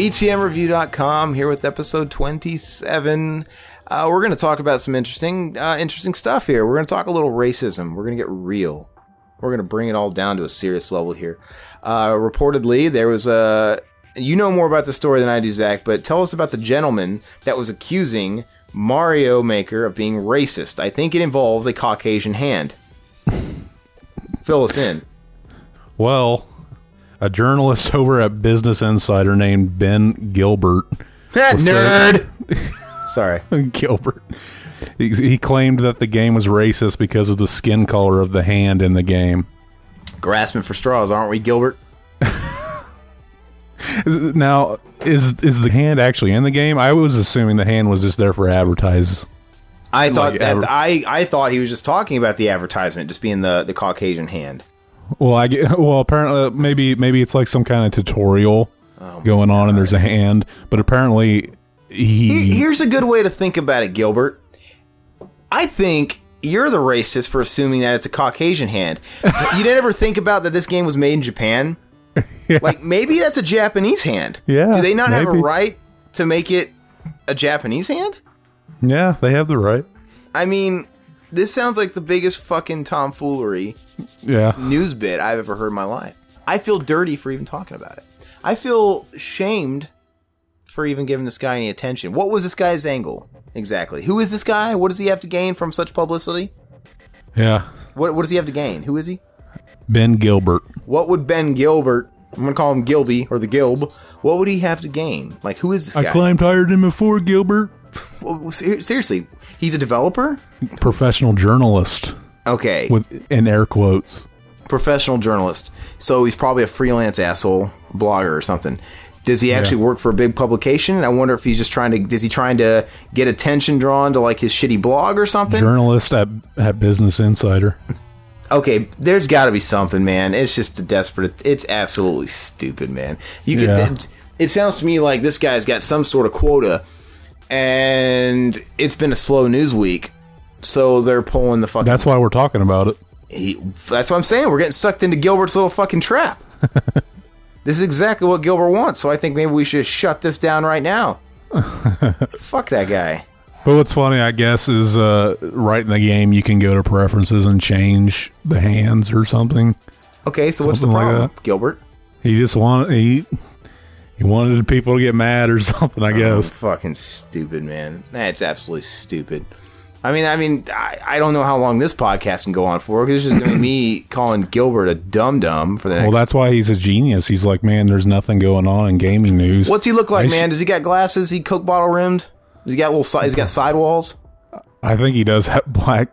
BTMReview.com here with episode 27. Uh, we're going to talk about some interesting, uh, interesting stuff here. We're going to talk a little racism. We're going to get real. We're going to bring it all down to a serious level here. Uh, reportedly, there was a. You know more about the story than I do, Zach, but tell us about the gentleman that was accusing Mario Maker of being racist. I think it involves a Caucasian hand. Fill us in. Well, a journalist over at Business Insider named Ben Gilbert. That nerd! Sorry. Gilbert. He, he claimed that the game was racist because of the skin color of the hand in the game. Grasping for straws, aren't we, Gilbert? Now, is is the hand actually in the game? I was assuming the hand was just there for advertise. I thought Like that adver- I, I thought he was just talking about the advertisement, just being the, the Caucasian hand. Well, I get, well apparently maybe maybe it's like some kind of tutorial Oh going on, and there's a hand, but apparently he Here's a good way to think about it, Gilbert. I think you're the racist for assuming that it's a Caucasian hand. you didn't ever think about that this game was made in Japan? Like maybe that's a Japanese hand. Yeah, Do they not have a right to make it a Japanese hand? yeah they have the right. I mean, this sounds like the biggest fucking tomfoolery Yeah, news bit I've ever heard in my life. I feel dirty for even talking about it. I feel shamed for even giving this guy any attention. What was this guy's angle exactly? Who is this guy? What does he have to gain from such publicity? yeah. What, what does he have to gain? Who is he? Ben Gilbert. What would Ben Gilbert, I'm going to call him Gilby or the Gilb, what would he have to gain? Like, who is this I guy? climbed higher than before, Gilbert. Well, ser- seriously, he's a developer? Professional journalist Okay. with in air quotes. professional journalist. So he's probably a freelance asshole blogger or something. Does he actually work for a big publication? I wonder if he's just trying to. Is he trying to get attention drawn to like his shitty blog or something? Journalist at at Business Insider. okay, there's got to be something, man. It's just a desperate. It's absolutely stupid, man. You could. Yeah. It, it sounds to me like this guy's got some sort of quota, and it's been a slow news week, so they're pulling the fucking. That's why we're talking about it. He, that's what I'm saying. We're getting sucked into Gilbert's little fucking trap. this is exactly what Gilbert wants. So I think maybe we should shut this down right now. Fuck that guy. But what's funny, I guess, is uh, right in the game you can go to preferences and change the hands or something. Okay, so what's the Something like problem, that. Gilbert? He just wanted he he wanted people to get mad or something. I Oh, guess. fucking stupid, man. That's absolutely stupid. I mean, I mean, I, I don't know how long this podcast can go on for because it's just going to be me calling Gilbert a dum dum for the next. Well, that's why he's a genius. He's like, man, there's nothing going on in gaming news. What's he look like, I sh- man? Does he got glasses? He coke bottle rimmed? Does he got little? si- He's got sidewalls. I think he does have black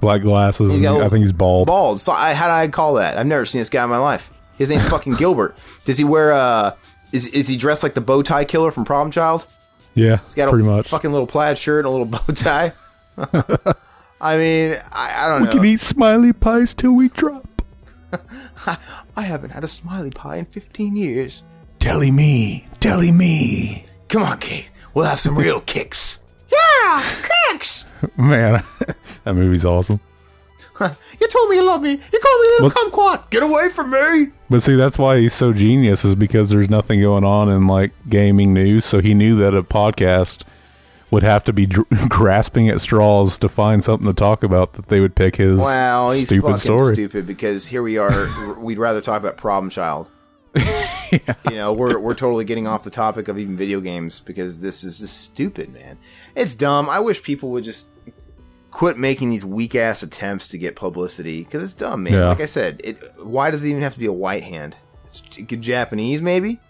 black glasses. He's got and I think he's bald. Bald. So I, how do I call that? I've never seen this guy in my life. His name's fucking Gilbert. Does he wear uh is is he dressed like the bow tie killer from Problem Child? Yeah, He's got a pretty a much. fucking little plaid shirt and a little bow tie. I mean, I, I don't we know. can eat smiley pies till we drop. I haven't had a smiley pie in 15 years. Telly me, telly me. Come on, Kate. We'll have some real kicks. Yeah, kicks. Man, that movie's awesome. You told me you love me. You called me a little What- kumquat. Get away from me. But see, that's why he's so genius is because there's nothing going on in like gaming news. So he knew that a podcast would have to be dr- grasping at straws to find something to talk about that they would pick his Wow, he's stupid fucking story. stupid because here we are. we'd rather talk about Problem Child. You know, we're we're totally getting off the topic of even video games because this is just stupid, man. It's dumb. I wish people would just quit making these weak ass attempts to get publicity because it's dumb, man. Yeah. Like I said, it. Why does it even have to be a white hand? It's good Japanese, maybe.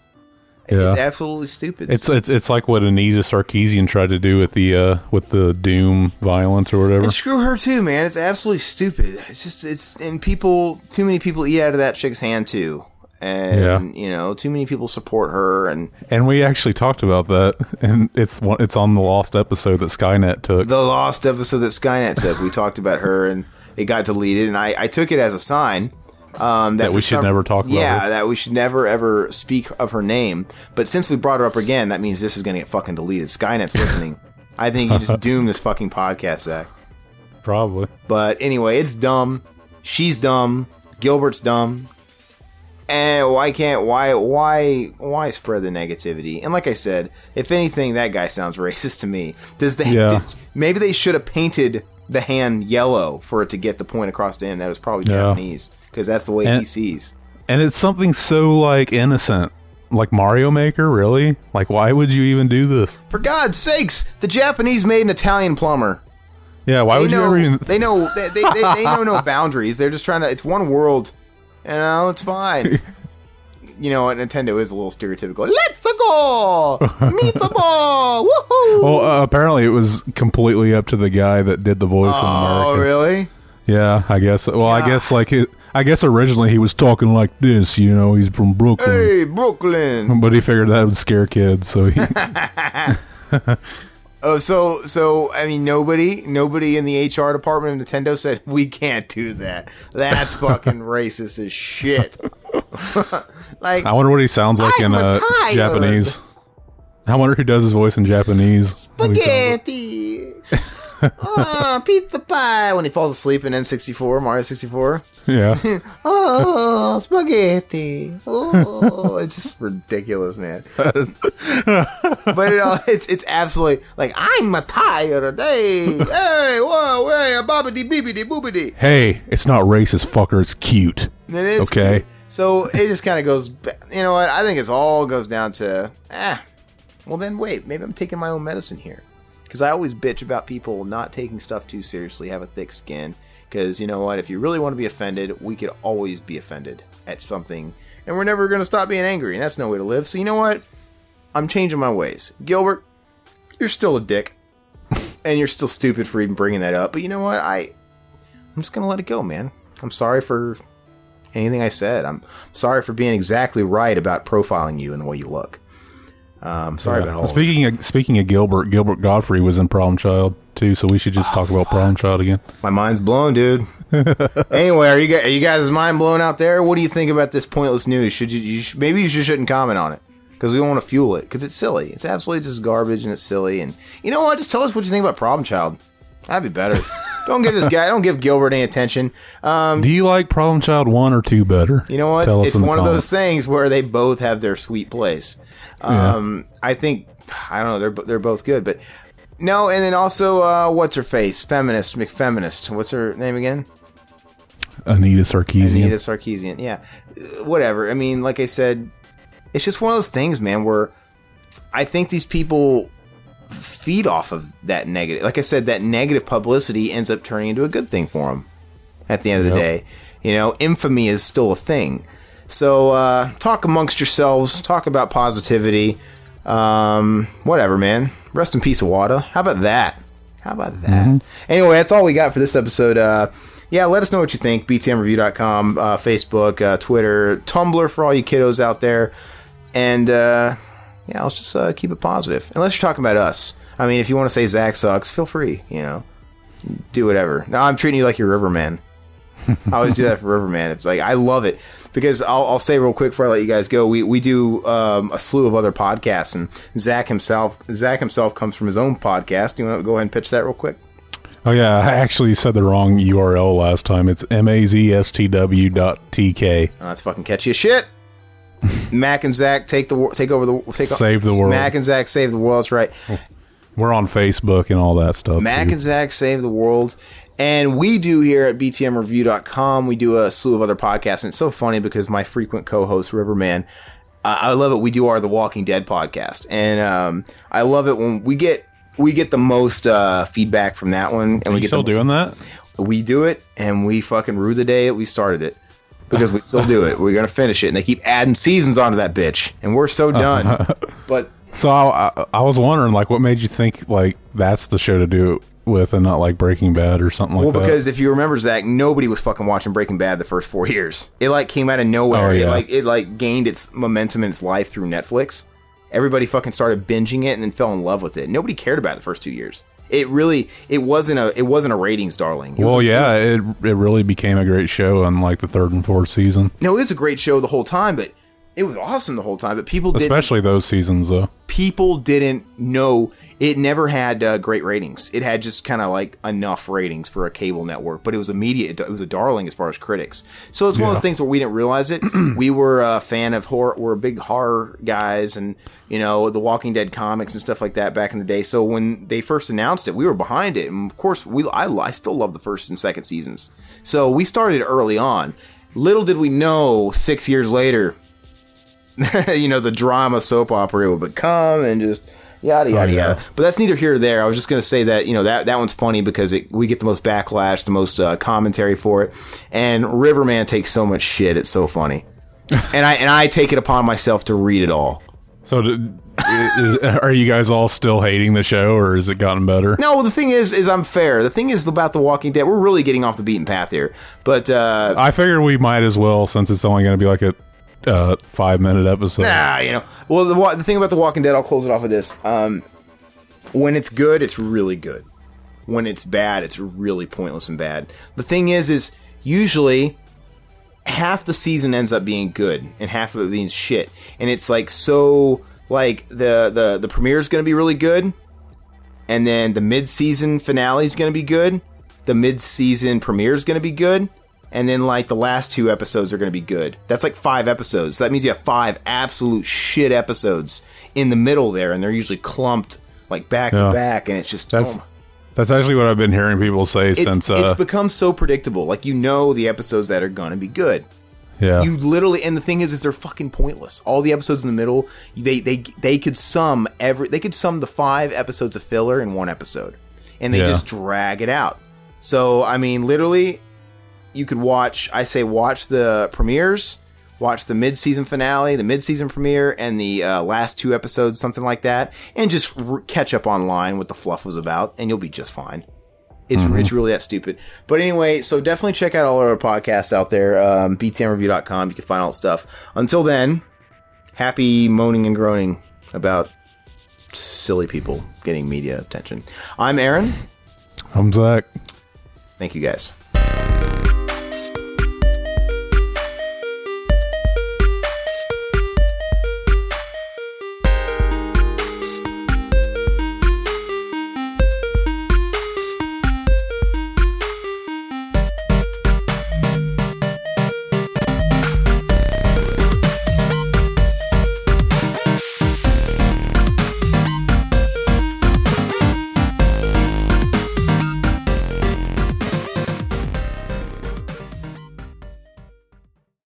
It's absolutely stupid. It's it's it's like what Anita Sarkeesian tried to do with the uh with the Doom violence or whatever. And screw her too, man. It's absolutely stupid. It's just it's and people too many people eat out of that chick's hand too. And you know, too many people support her and And we actually talked about that, and it's one, it's on the lost episode that Skynet took. the lost episode that Skynet took. We talked about her and it got deleted and I, I took it as a sign. Um, that, That we should never talk about Yeah, her. that we should never ever speak of her name. But since we brought her up again, that means this is going to get fucking deleted. Skynet's listening. I think you just doomed this fucking podcast, Zach. Probably. But anyway, it's dumb. She's dumb. Gilbert's dumb. And why can't why why why spread the negativity? And like I said, if anything, that guy sounds racist to me. Does they? Yeah. did- maybe they should have painted the hand yellow for it to get the point across to him. That was probably Yeah. Japanese because that's the way he sees. And it's something so like innocent, like Mario Maker. Really? Like, why would you even do this? For God's sakes, the Japanese made an Italian plumber. Yeah, why they would know, you ever even? they know they, they, they, they know no boundaries. They're just trying to. It's one world. You know, it's fine. you know, Nintendo is a little stereotypical. Let's go meet the ball. Woohoo! Well, uh, apparently it was completely up to the guy that did the voice in oh, America. really? Yeah, I guess. Well, I guess like it, I guess originally he was talking like this. You know, he's from Brooklyn, Hey, Brooklyn. but he figured that would scare kids, so he. Oh, so so I mean, nobody nobody in the HR department of Nintendo said we can't do that. That's fucking racist as shit. like I wonder what he sounds like I'm in uh. Japanese. I wonder who does his voice in Japanese. What he sounds like. spaghetti. oh, pizza pie. When he falls asleep in N64, Mario 64. Yeah, Oh, spaghetti. Oh, it's just ridiculous, man. but it, uh, it's it's absolutely like I'm a tired day. Hey, whoa, hey, a bobbity beebity boobity. hey, it's not racist, fucker. It's cute. It is Okay. cute. So it just kind of goes. You know what? I think it's all goes down to ah. Well, then wait. Maybe I'm taking my own medicine here, because I always bitch about people not taking stuff too seriously, have a thick skin. Because you know what? If you really want to be offended, we could always be offended at something, and we're never going to stop being angry, and that's no way to live. So you know what? I'm changing my ways. Gilbert, you're still a dick, and you're still stupid for even bringing that up. But you know what? I I'm just gonna let it go, man. I'm sorry for anything I said. I'm sorry for being exactly right about profiling you and the way you look. Um, sorry about all. Speaking of, speaking of Gilbert, Gilbert Gottfried was in Problem Child too, so we should just talk about Problem Child again. My mind's blown, dude. anyway, are you guys, are you guys' mind blown out there? What do you think about this pointless news? Should you, you sh- maybe you just shouldn't comment on it because we don't want to fuel it because it's silly. It's absolutely just garbage and it's silly. And you know what? Just tell us what you think about Problem Child. That'd be better. don't give this guy. Don't give Gilbert any attention. Um, Do you like Problem Child one or two better? You know what? Tell it's one of those things where they both have their sweet place. Um, I think I don't know. They're they're both good, but no. And then also, uh, what's her face? Feminist, McFeminist. What's her name again? Anita Sarkeesian. Anita Sarkeesian. Yeah, Uh, whatever. I mean, like I said, it's just one of those things, man. Where I think these people feed off of that negative. Like I said, that negative publicity ends up turning into a good thing for them. At the end of the Yep. day, you know, infamy is still a thing. So uh, talk amongst yourselves. Talk about positivity. Um, whatever, man. Rest in peace, Iwata. How about that? How about that? Anyway, that's all we got for this episode. Uh, yeah, let us know what you think. BTMReview.com, uh, Facebook, uh, Twitter, Tumblr for all you kiddos out there. And uh, yeah, let's just uh, keep it positive. Unless you're talking about us. I mean, if you want to say Zach sucks, feel free. You know, do whatever. No, I'm treating you like you're Riverman. I always do that for Riverman. It's like I love it because I'll, I'll say real quick before I let you guys go. We we do um, a slew of other podcasts, and Zach himself Zach himself comes from his own podcast. You want to go ahead and pitch that real quick? Oh yeah, I actually said the wrong URL last time. It's mazstw.tk. Oh, that's fucking catchy as shit. Mac and Zach take the take over the take Save the world. Mac and Zach save the world. That's right. We're on Facebook and all that stuff. Mac and Zach save the world. And we do here at BTMReview.com, we do a slew of other podcasts. And it's so funny because my frequent co host, Riverman, uh, I love it. We do our The Walking Dead podcast. And um, I love it when we get. We get the most uh, feedback from that one, and Are we you get still doing that? we do it and we fucking rue the day that we started it because we still do it. We're gonna finish it, and they keep adding seasons onto that bitch, and we're so done. but So I, I, I was wondering, like, what made you think like that's the show to do it with, and not like Breaking Bad or something like well, that? because if you remember Zach, nobody was fucking watching Breaking Bad the first four years. It like came out of nowhere. Oh, It like it like gained its momentum in its life through Netflix. Everybody fucking started binging it and then fell in love with it. Nobody cared about it the first two years. It really it wasn't a it wasn't a ratings darling. It was well, a- yeah, it it really became a great show on like the third and fourth season. No, it was a great show the whole time, but it was awesome the whole time, but people didn't Especially those seasons, though. people didn't know it never had uh, great ratings. It had just kind of like enough ratings for a cable network, but it was immediate. It was a darling as far as critics. So it's one of those things where we didn't realize it. we were a fan of horror. We're big horror guys, and you know the Walking Dead comics and stuff like that back in the day. So when they first announced it, we were behind it, and of course we I, I still love the first and second seasons. So we started early on. Little did we know, six years later, you know, the drama soap opera it would become and just yada yada Oh, yeah. yada. But that's neither here or there. I was just going to say that, you know, that, that one's funny because it, we get the most backlash, the most uh, commentary for it. And Riverman takes so much shit. It's so funny. and I and I take it upon myself to read it all. So, is, are you guys all still hating the show, or has it gotten better? No, well, the thing is, is I'm fair. The thing is about The Walking Dead. We're really getting off the beaten path here. But uh, I figured we might as well, since it's only going to be like a uh, five minute episode. Ah, you know. Well, the the thing about The Walking Dead, I'll close it off with this. Um, when it's good, it's really good. When it's bad, it's really pointless and bad. The thing is, is usually half the season ends up being good and half of it being shit. And it's like so like the the the premiere is going to be really good, and then the mid season finale is going to be good. The mid season premiere is going to be good. And then, like, the last two episodes are going to be good. That's like five episodes. That means you have five absolute shit episodes in the middle there, and they're usually clumped, like, back Yeah. to back, and it's just. That's oh that's actually what I've been hearing people say it's, since. Uh, it's become so predictable. Like, you know the episodes that are going to be good. yeah, You literally, and the thing is, is they're fucking pointless. All the episodes in the middle, they they they could sum every, they could sum the five episodes of filler in one episode, and they Yeah. just drag it out. So I mean, literally, you could watch. I say watch the premieres, watch the mid-season finale, the mid-season premiere, and the uh, last two episodes, something like that, and just r- catch up online what the fluff was about, and you'll be just fine. It's it's really that stupid. But anyway, so definitely check out all our podcasts out there. Um, btmreview.com. You can find all the stuff. Until then, happy moaning and groaning about silly people getting media attention. I'm Aaron. I'm Zach. Thank you guys.